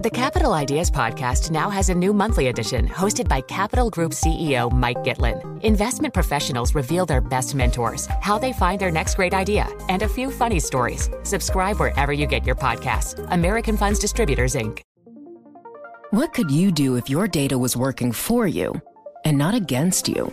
The Capital Ideas Podcast now has a new monthly edition hosted by Capital Group CEO Mike Gitlin. Investment professionals reveal their best mentors, how they find their next great idea, and a few funny stories. Subscribe wherever you get your podcasts. American Funds Distributors, Inc. What could you do if your data was working for you and not against you?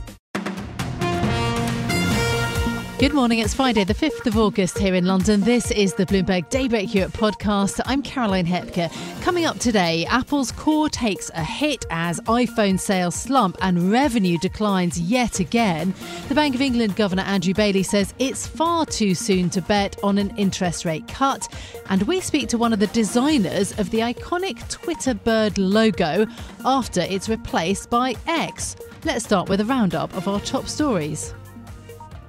Good morning. It's Friday, the 5th of August here in London. This is the Bloomberg Daybreak Europe podcast. I'm Caroline Hepker. Coming up today, Apple's core takes a hit as iPhone sales slump and revenue declines yet again. The Bank of England Governor Andrew Bailey says it's far too soon to bet on an interest rate cut. And we speak to one of the designers of the iconic Twitter bird logo after it's replaced by X. Let's start with a roundup of our top stories.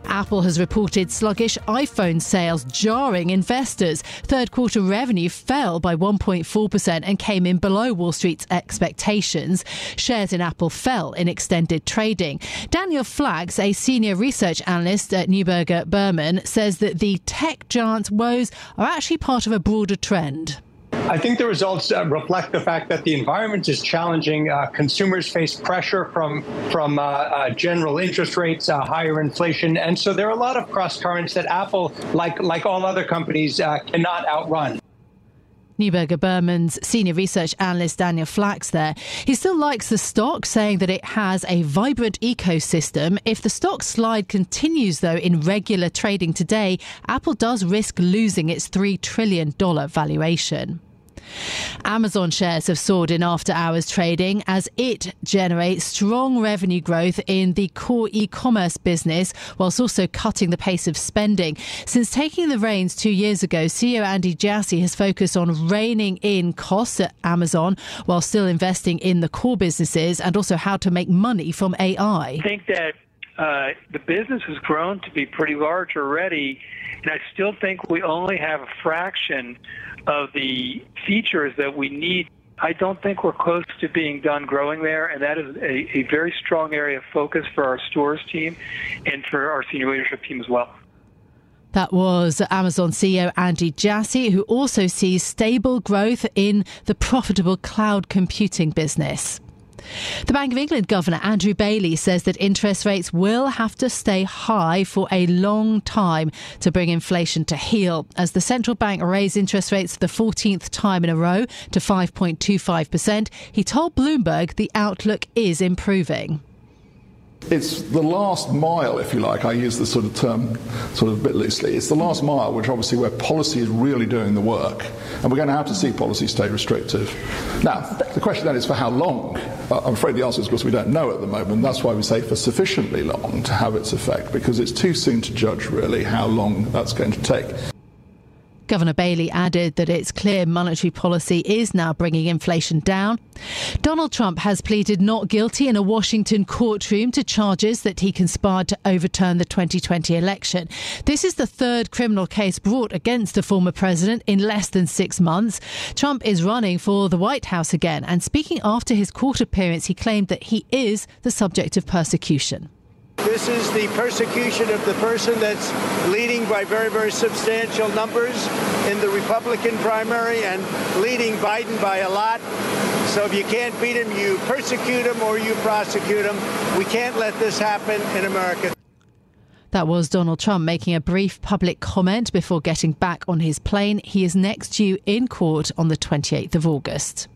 Apple has reported sluggish iPhone sales, jarring investors. Third quarter revenue fell by 1.4% and came in below Wall Street's expectations. Shares in Apple fell in extended trading. Daniel Flax, a senior research analyst at Neuberger Berman, says that the tech giant's woes are actually part of a broader trend. I think the results uh, reflect the fact that the environment is challenging. Uh, consumers face pressure from from uh, uh general interest rates, uh, higher inflation, and so there are a lot of cross currents that Apple, like like all other companies, uh, cannot outrun. Neuberger Berman's senior research analyst Daniel Flax there. He still likes the stock, saying that it has a vibrant ecosystem. If the stock slide continues, though, in regular trading today, Apple does risk losing its $3 trillion valuation. Amazon shares have soared in after hours trading as it generates strong revenue growth in the core e commerce business, whilst also cutting the pace of spending. Since taking the reins two years ago, CEO Andy Jassy has focused on reining in costs at Amazon while still investing in the core businesses and also how to make money from AI. I think that uh, the business has grown to be pretty large already, and I still think we only have a fraction of the features that we need. I don't think we're close to being done growing there, and that is a, a very strong area of focus for our stores team and for our senior leadership team as well. That was Amazon CEO Andy Jassy, who also sees stable growth in the profitable cloud computing business. The Bank of England Governor Andrew Bailey says that interest rates will have to stay high for a long time to bring inflation to heel. As the central bank raised interest rates for the 14th time in a row to 5.25%, he told Bloomberg the outlook is improving. It's the last mile, if you like. I use the sort of term sort of a bit loosely. It's the last mile, which obviously where policy is really doing the work. And we're going to have to see policy stay restrictive. Now, the question then is for how long? I'm afraid the answer is because we don't know at the moment. That's why we say for sufficiently long to have its effect, because it's too soon to judge really how long that's going to take. Governor Bailey added that its clear monetary policy is now bringing inflation down. Donald Trump has pleaded not guilty in a Washington courtroom to charges that he conspired to overturn the 2020 election. This is the third criminal case brought against the former president in less than six months. Trump is running for the White House again, and speaking after his court appearance, he claimed that he is the subject of persecution. This is the persecution of the person that's leading by very, very substantial numbers in the Republican primary and leading Biden by a lot. So if you can't beat him, you persecute him or you prosecute him. We can't let this happen in America. That was Donald Trump making a brief public comment before getting back on his plane. He is next due in court on the 28th of August.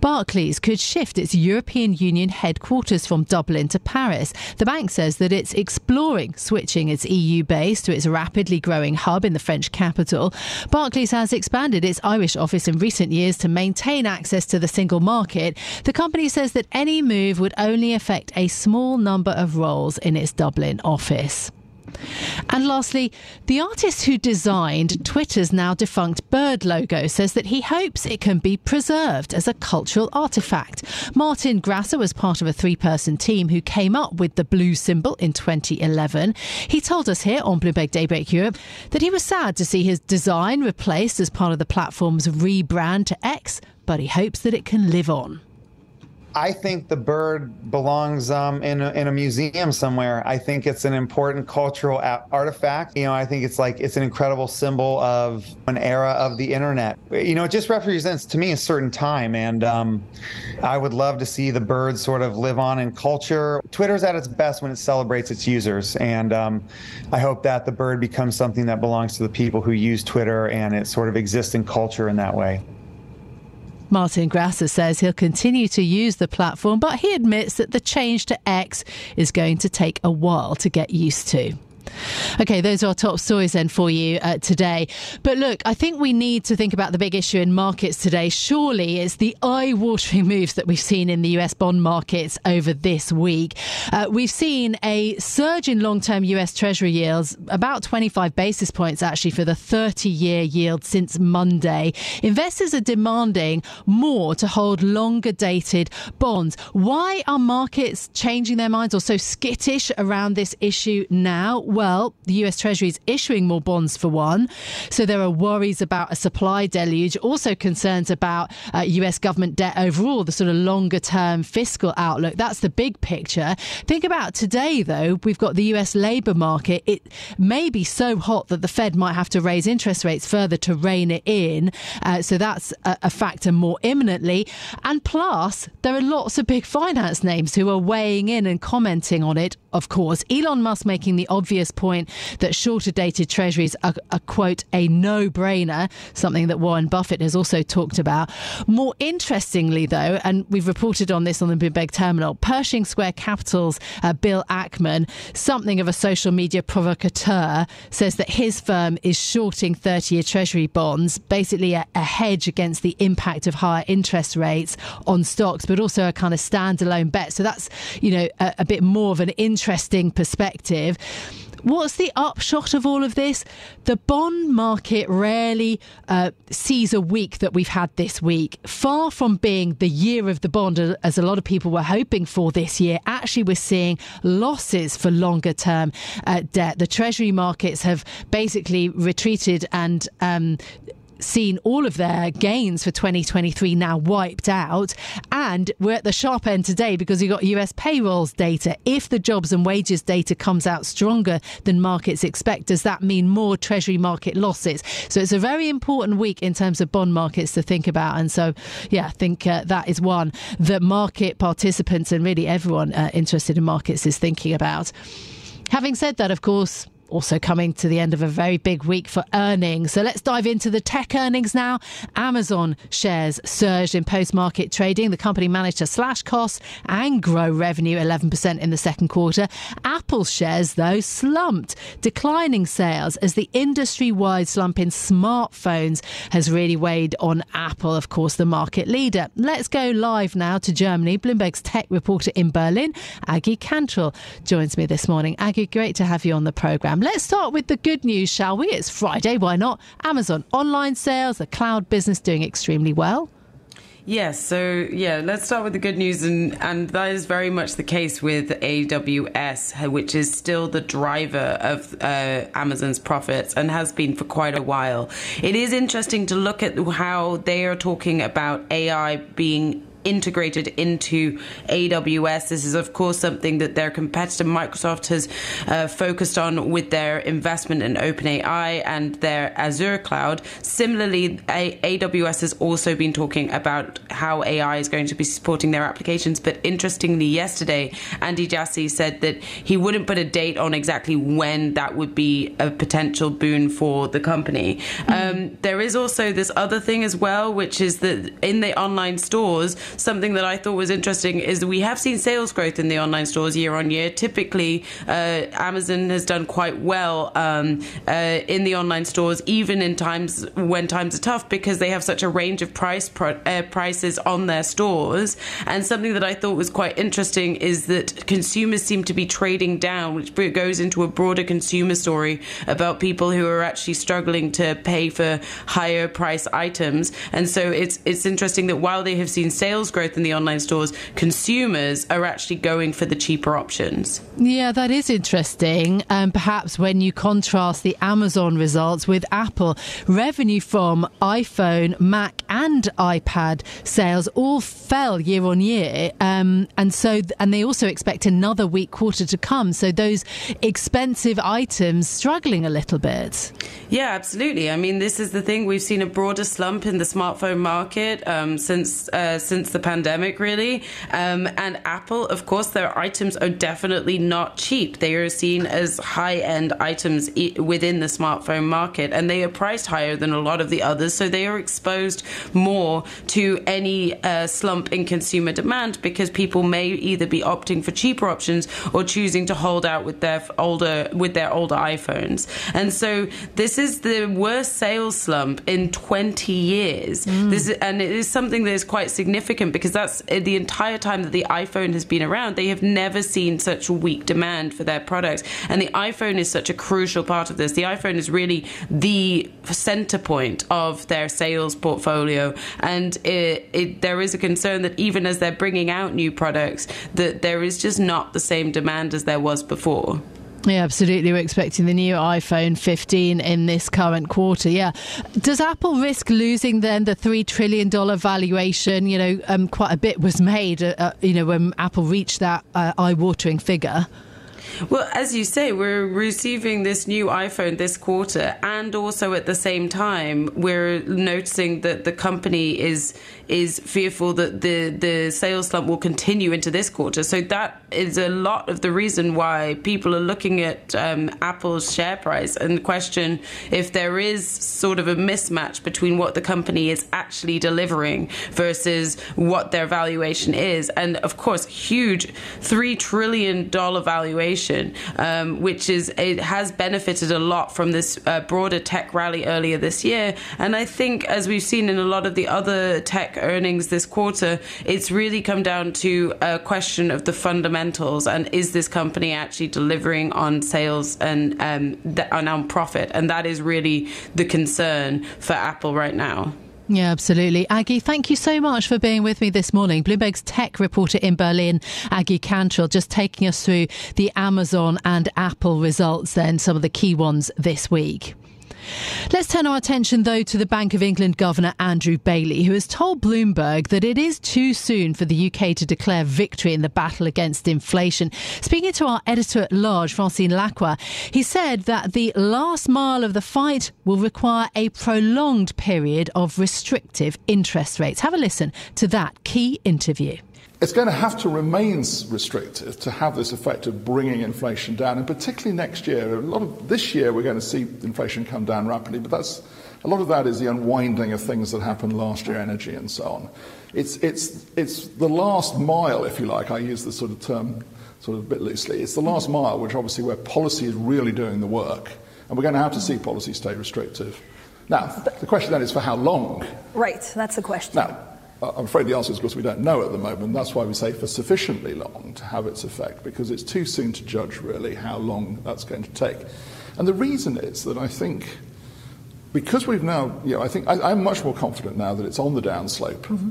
Barclays could shift its European Union headquarters from Dublin to Paris. The bank says that it's exploring switching its EU base to its rapidly growing hub in the French capital. Barclays has expanded its Irish office in recent years to maintain access to the single market. The company says that any move would only affect a small number of roles in its Dublin office. And lastly, the artist who designed Twitter's now defunct bird logo says that he hopes it can be preserved as a cultural artifact. Martin Grasser was part of a three person team who came up with the blue symbol in 2011. He told us here on Bloomberg Daybreak Europe that he was sad to see his design replaced as part of the platform's rebrand to X, but he hopes that it can live on. I think the bird belongs um, in, a, in a museum somewhere. I think it's an important cultural artifact. You know, I think it's like it's an incredible symbol of an era of the internet. You know, it just represents to me a certain time, and um, I would love to see the bird sort of live on in culture. Twitter's at its best when it celebrates its users, and um, I hope that the bird becomes something that belongs to the people who use Twitter and it sort of exists in culture in that way. Martin Grasser says he'll continue to use the platform, but he admits that the change to X is going to take a while to get used to. Okay, those are our top stories then for you uh, today. But look, I think we need to think about the big issue in markets today. Surely it's the eye watering moves that we've seen in the US bond markets over this week. Uh, we've seen a surge in long term US Treasury yields, about 25 basis points actually for the 30 year yield since Monday. Investors are demanding more to hold longer dated bonds. Why are markets changing their minds or so skittish around this issue now? Well, the US Treasury is issuing more bonds for one. So there are worries about a supply deluge, also concerns about uh, US government debt overall, the sort of longer term fiscal outlook. That's the big picture. Think about today, though, we've got the US labour market. It may be so hot that the Fed might have to raise interest rates further to rein it in. Uh, so that's a, a factor more imminently. And plus, there are lots of big finance names who are weighing in and commenting on it, of course. Elon Musk making the obvious point that shorter dated treasuries are, quote, a no brainer, something that Warren Buffett has also talked about. More interestingly, though, and we've reported on this on the Bloomberg Terminal, Pershing Square Capital's uh, Bill Ackman, something of a social media provocateur, says that his firm is shorting 30 year treasury bonds, basically a, a hedge against the impact of higher interest rates on stocks, but also a kind of standalone bet. So that's, you know, a, a bit more of an interesting perspective. What's the upshot of all of this? The bond market rarely uh, sees a week that we've had this week. Far from being the year of the bond, as a lot of people were hoping for this year, actually, we're seeing losses for longer term uh, debt. The Treasury markets have basically retreated and um, seen all of their gains for 2023 now wiped out. And we're at the sharp end today because you've got US payrolls data. If the jobs and wages data comes out stronger than markets expect, does that mean more Treasury market losses? So it's a very important week in terms of bond markets to think about. And so, yeah, I think uh, that is one that market participants and really everyone uh, interested in markets is thinking about. Having said that, of course, also coming to the end of a very big week for earnings. So let's dive into the tech earnings now. Amazon shares surged in post market trading. The company managed to slash costs and grow revenue 11% in the second quarter. Apple shares, though, slumped, declining sales as the industry wide slump in smartphones has really weighed on Apple, of course, the market leader. Let's go live now to Germany. Bloomberg's tech reporter in Berlin, Aggie Cantrill, joins me this morning. Aggie, great to have you on the programme. Let's start with the good news, shall we? It's Friday, why not? Amazon online sales, the cloud business doing extremely well. Yes, so yeah, let's start with the good news, and, and that is very much the case with AWS, which is still the driver of uh, Amazon's profits and has been for quite a while. It is interesting to look at how they are talking about AI being integrated into AWS. This is, of course, something that their competitor Microsoft has uh, focused on with their investment in OpenAI and their Azure cloud. Similarly, A- AWS has also been talking about how AI is going to be supporting their applications. But interestingly, yesterday, Andy Jassy said that he wouldn't put a date on exactly when that would be a potential boon for the company. Mm-hmm. Um, there is also this other thing as well, which is that in the online stores, something that I thought was interesting is we have seen sales growth in the online stores year on year. Typically, uh, Amazon has done quite well um, uh, in the online stores, even in times when times are tough, because they have such a range of price pro- uh, prices on their stores. And something that I thought was quite interesting is that consumers seem to be trading down, which goes into a broader consumer story about people who are actually struggling to pay for higher price items. And so it's it's interesting that while they have seen sales growth in the online stores, consumers are actually going for the cheaper options. Yeah, that is interesting. Um, perhaps when you contrast the Amazon results with Apple, revenue from iPhone, Mac, and iPad sales all fell year on year, um, and so and they also expect another weak quarter to come. So those expensive items struggling a little bit. Yeah, absolutely. I mean, this is the thing. We've seen a broader slump in the smartphone market um, since uh, since the pandemic, really. Um, and Apple, of course, their items are definitely not cheap. They are seen as high end items within the smartphone market, and they are priced higher than a lot of the others. So they are exposed more to any uh, slump in consumer demand because people may either be opting for cheaper options or choosing to hold out with their older with their older iPhones. And so this is the worst sales slump in 20 years. Mm. This is, and it is something that is quite significant because that's uh, the entire time that the iPhone has been around. They have never seen such weak demand for their products, and the iPhone is such a crucial part of this. The iPhone is really the center point of their sales portfolio, and it, it, there is a concern that even as they're bringing out new products, that there is just not the same demand as there was before. Yeah, absolutely. We're expecting the new iPhone 15 in this current quarter. Yeah. Does Apple risk losing then the $3 trillion valuation? You know, um, quite a bit was made, uh, uh you know, when Apple reached that uh, eye watering figure. Well, as you say, we're receiving this new iPhone this quarter, and also at the same time, we're noticing that the company is is fearful that the the sales slump will continue into this quarter. So that is a lot of the reason why people are looking at um, Apple's share price and question if there is sort of a mismatch between what the company is actually delivering versus what their valuation is. And of course, huge three trillion dollar valuation, um, which is it has benefited a lot from this uh, broader tech rally earlier this year. And I think, as we've seen in a lot of the other tech earnings this quarter, it's really come down to a question of the fundamentals and is this company actually delivering on sales and um, and on profit? And that is really the concern for Apple right now. Yeah, absolutely. Aggie, thank you so much for being with me this morning. Bloomberg's tech reporter in Berlin, Aggie Cantrill, just taking us through the Amazon and Apple results, then some of the key ones this week. Let's turn our attention, though, to the Bank of England Governor Andrew Bailey, who has told Bloomberg that it is too soon for the UK to declare victory in the battle against inflation. Speaking to our editor at large, Francine Lacqua, he said that the last mile of the fight will require a prolonged period of restrictive interest rates. Have a listen to that key interview. It's going to have to remain restrictive to have this effect of bringing inflation down, and particularly next year. A lot of this year, we're going to see inflation come down rapidly, but that's a lot of that is the unwinding of things that happened last year, energy and so on. It's it's it's the last mile, if you like. I use the sort of term sort of a bit loosely. It's the last mile, which obviously where policy is really doing the work, and we're going to have to see policy stay restrictive. Now, the question then is for how long? Right, that's the question. Now, I'm afraid the answer is because we don't know at the moment. That's why we say for sufficiently long to have its effect, because it's too soon to judge really how long that's going to take. And the reason is that I think, because we've now, you know, I think I, am much more confident now that it's on the downslope. Mm-hmm.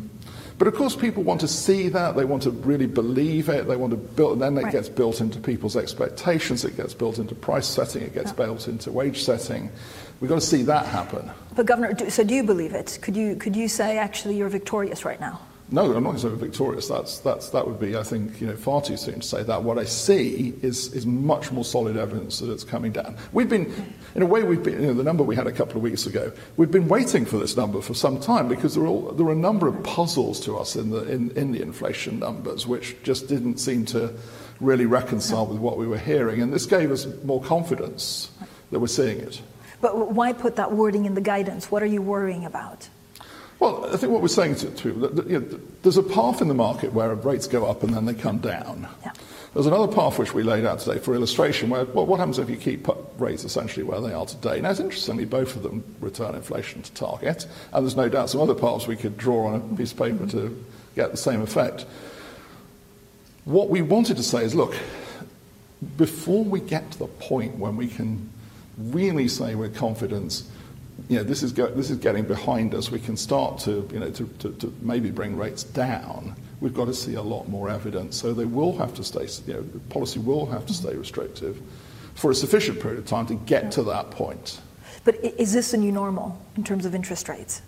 But of course, people want to see that. They want to really believe it. They want to build, and then it right. gets built into people's expectations. It gets built into price setting. It gets yeah. built into wage setting. We've got to see that happen. But Governor, so do you believe it? Could you could you say actually you're victorious right now? No, I'm not going to say victorious. That's, that's, that would be, I think, you know, far too soon to say that. What I see is, is much more solid evidence that it's coming down. We've been, in a way, we've been, you know, the number we had a couple of weeks ago, we've been waiting for this number for some time because there are, all, there are a number of puzzles to us in the, in, in the inflation numbers which just didn't seem to really reconcile with what we were hearing. And this gave us more confidence that we're seeing it. But why put that wording in the guidance? What are you worrying about? Well, I think what we're saying to, to people, that, you know, there's a path in the market where rates go up and then they come down. Yeah. There's another path which we laid out today for illustration where well, what happens if you keep rates essentially where they are today? Now, it's interestingly, both of them return inflation to target, and there's no doubt some other paths we could draw on a piece of paper to get the same effect. What we wanted to say is look, before we get to the point when we can really say with confidence, you know, this is, go, this is getting behind us, we can start to, you know, to, to, to, maybe bring rates down, we've got to see a lot more evidence. So they will have to stay, you know, the policy will have to stay restrictive for a sufficient period of time to get to that point. But is this the new normal in terms of interest rates?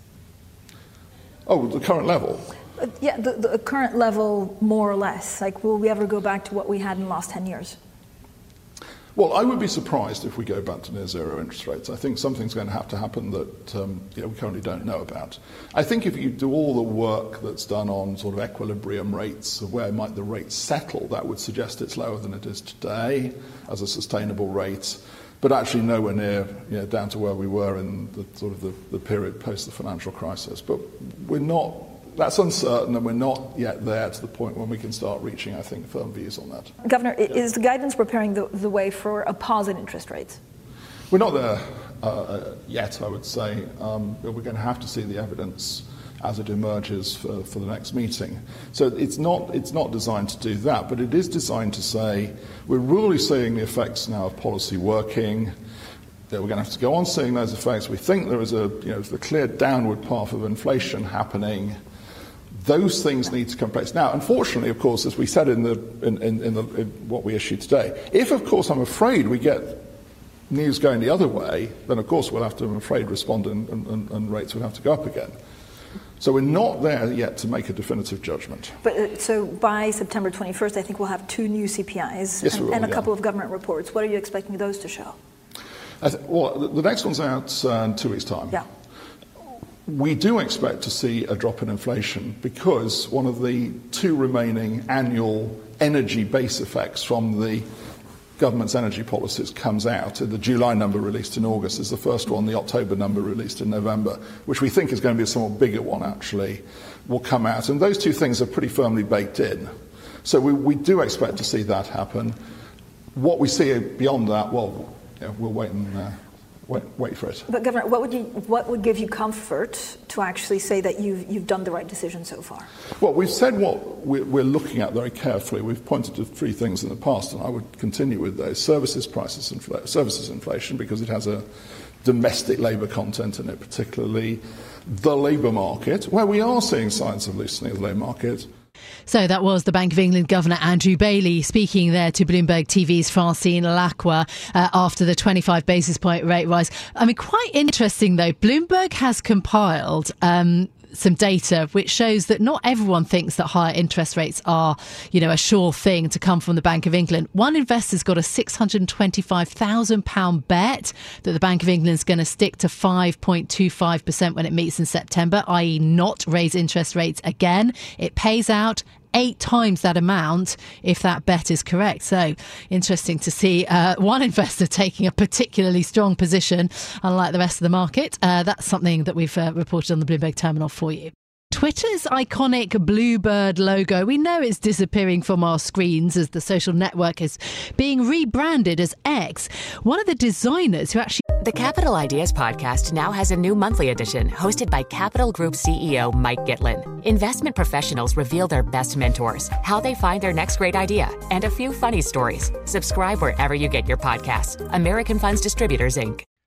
Oh, the current level? Uh, yeah, the, the current level, more or less. Like, will we ever go back to what we had in the last 10 years? Well, I would be surprised if we go back to near zero interest rates. I think something's going to have to happen that um, you know, we currently don't know about. I think if you do all the work that's done on sort of equilibrium rates, of where might the rate settle, that would suggest it's lower than it is today as a sustainable rate, but actually nowhere near you know, down to where we were in the sort of the, the period post the financial crisis. But we're not that's uncertain, and we're not yet there to the point when we can start reaching, I think, firm views on that. Governor, yeah. is the guidance preparing the, the, way for a pause in interest rates? We're not there uh, uh, yet, I would say. Um, but we're going to have to see the evidence as it emerges for, for the next meeting. So it's not, it's not designed to do that, but it is designed to say we're really seeing the effects now of policy working. That we're going to have to go on seeing those effects. We think there is a, you know, a clear downward path of inflation happening. Those things need to come place. Now, unfortunately, of course, as we said in, the, in, in, in, the, in what we issued today, if, of course, I'm afraid we get news going the other way, then, of course, we'll have to, I'm afraid, respond and, and, and rates will have to go up again. So we're not there yet to make a definitive judgment. But uh, so by September 21st, I think we'll have two new CPIs yes, and, will, and a yeah. couple of government reports. What are you expecting those to show? Th- well, the, the next one's out uh, in two weeks' time. Yeah we do expect to see a drop in inflation because one of the two remaining annual energy base effects from the government's energy policies comes out. The July number released in August is the first one, the October number released in November, which we think is going to be a somewhat bigger one actually, will come out. And those two things are pretty firmly baked in. So we, we do expect to see that happen. What we see beyond that, well, yeah, we'll wait and uh, wait, wait for it. But Governor, what would you what would give you comfort to actually say that you've you've done the right decision so far? Well, we've said what we're looking at very carefully. We've pointed to three things in the past, and I would continue with those: services prices, infl- services inflation, because it has a domestic labour content in it, particularly the labour market, where we are seeing signs of loosening of the labour market. So that was the Bank of England Governor Andrew Bailey speaking there to Bloomberg TV's Francine Lacqua uh, after the 25 basis point rate rise. I mean, quite interesting though. Bloomberg has compiled um, some data which shows that not everyone thinks that higher interest rates are, you know, a sure thing to come from the Bank of England. One investor's got a £625,000 bet that the Bank of England is going to stick to 5.25% when it meets in September, i.e., not raise interest rates again. It pays out eight times that amount if that bet is correct. So interesting to see uh, one investor taking a particularly strong position, unlike the rest of the market. Uh, that's something that we've uh, reported on the Bloomberg terminal for you. Twitter's iconic bluebird logo, we know it's disappearing from our screens as the social network is being rebranded as X. One of the designers who actually. The Capital Ideas podcast now has a new monthly edition hosted by Capital Group CEO Mike Gitlin. Investment professionals reveal their best mentors, how they find their next great idea, and a few funny stories. Subscribe wherever you get your podcasts. American Funds Distributors, Inc.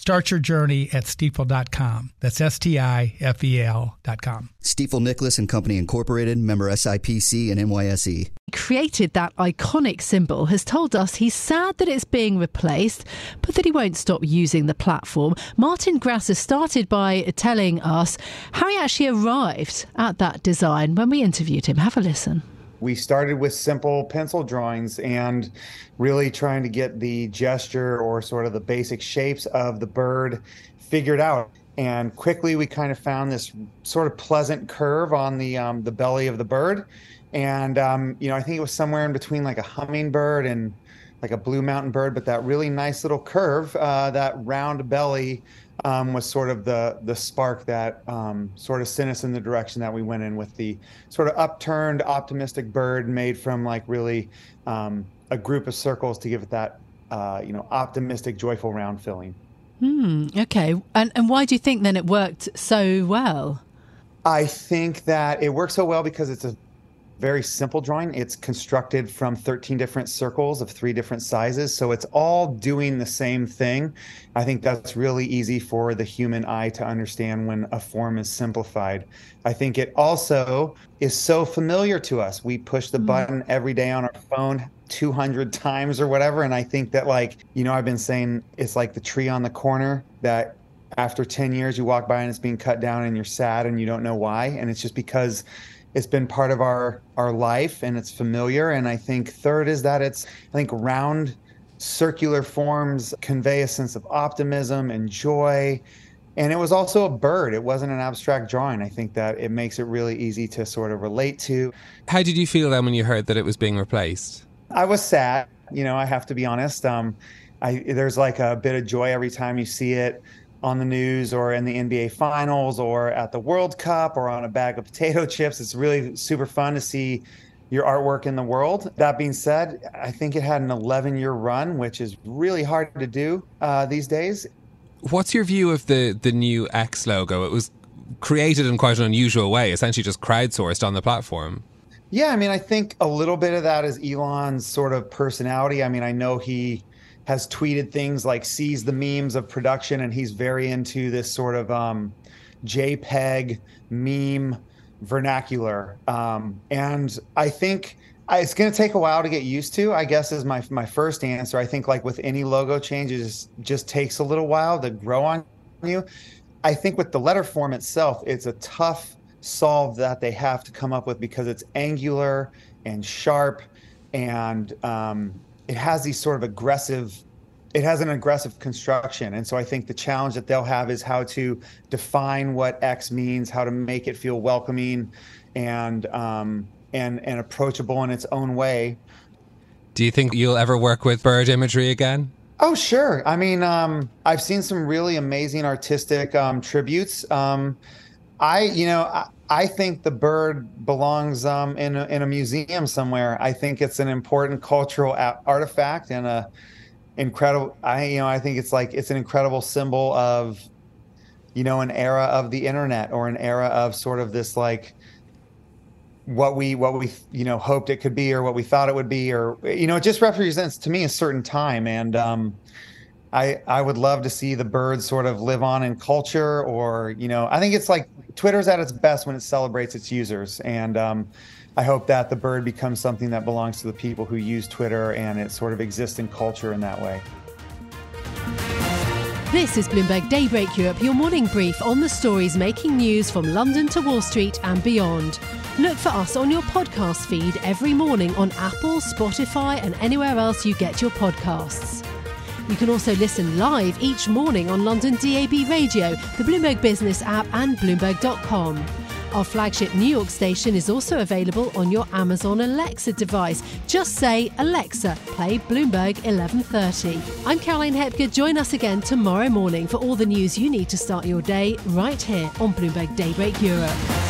Start your journey at stifel.com. That's S T I F E L.com. Stifel Nicolaus and Company Incorporated, member SIPC and NYSE. Created that iconic symbol has told us he's sad that it's being replaced, but that he won't stop using the platform. Martin Grasser started by telling us how he actually arrived at that design when we interviewed him. Have a listen we started with simple pencil drawings and really trying to get the gesture or sort of the basic shapes of the bird figured out. And quickly, we kind of found this sort of pleasant curve on the um, the belly of the bird, and um, you know, I think it was somewhere in between like a hummingbird and like a blue mountain bird, but that really nice little curve, uh, that round belly um, was sort of the the spark that um, sort of sent us in the direction that we went in with the sort of upturned, optimistic bird made from like really um, a group of circles to give it that uh, you know optimistic, joyful, round feeling. Hmm. Okay. And and why do you think then it worked so well? I think that it works so well because it's a very simple drawing. It's constructed from 13 different circles of three different sizes. So it's all doing the same thing. I think that's really easy for the human eye to understand when a form is simplified. I think it also is so familiar to us. We push the mm. button every day on our phone 200 times or whatever. And I think that, like, you know, I've been saying it's like the tree on the corner that after 10 years you walk by and it's being cut down and you're sad and you don't know why. And it's just because it's been part of our our life and it's familiar. And i think third is that it's i think round circular forms convey a sense of optimism and joy. And it was also a bird. It wasn't an abstract drawing. I think that it makes it really easy to sort of relate to. How did you feel then when you heard that it was being replaced? I was sad you know i have to be honest. Um, I, there's like a bit of joy every time you see it on the news or in the NBA finals or at the World Cup or on a bag of potato chips. It's really super fun to see your artwork in the world. That being said, I think it had an 11 year run, which is really hard to do uh, these days. What's your view of the, the new X logo? It was created in quite an unusual way, essentially just crowdsourced on the platform. Yeah, I mean, I think a little bit of that is Elon's sort of personality. I mean, I know he has tweeted things like seize the memes of production and he's very into this sort of um, JPEG meme vernacular. Um, and I think it's going to take a while to get used to, I guess, is my, my first answer. I think, like with any logo changes, just takes a little while to grow on you. I think with the letter form itself, it's a tough solve that they have to come up with because it's angular and sharp and um, it has these sort of aggressive it has an aggressive construction. And so i think the challenge that they'll have is how to define what x means how to make it feel welcoming and um, and and approachable in its own way. Do you think you'll ever work with bird imagery again? Oh sure. I mean um, i've seen some really amazing artistic um, tributes. Um, i you know I, I think the bird belongs um, in a, in a museum somewhere. I think it's an important cultural a- artifact and a incredible. I you know I think it's like it's an incredible symbol of you know an era of the internet or an era of sort of this like what we what we you know hoped it could be or what we thought it would be or you know it just represents to me a certain time and um, I I would love to see the birds sort of live on in culture, or you know, I think it's like Twitter's at its best when it celebrates its users, and um, I hope that the bird becomes something that belongs to the people who use Twitter, and it sort of exists in culture in that way. This is Bloomberg Daybreak Europe, your morning brief on the stories making news from London to Wall Street and beyond. Look for us on your podcast feed every morning on Apple, Spotify, and anywhere else you get your podcasts. You can also listen live each morning on London DAB Radio, the Bloomberg Business app, and Bloomberg.com. Our flagship New York station is also available on your Amazon Alexa device. Just say, Alexa, play Bloomberg 1130. I'm Caroline Hepker. Join us again tomorrow morning for all the news you need to start your day right here on Bloomberg Daybreak Europe.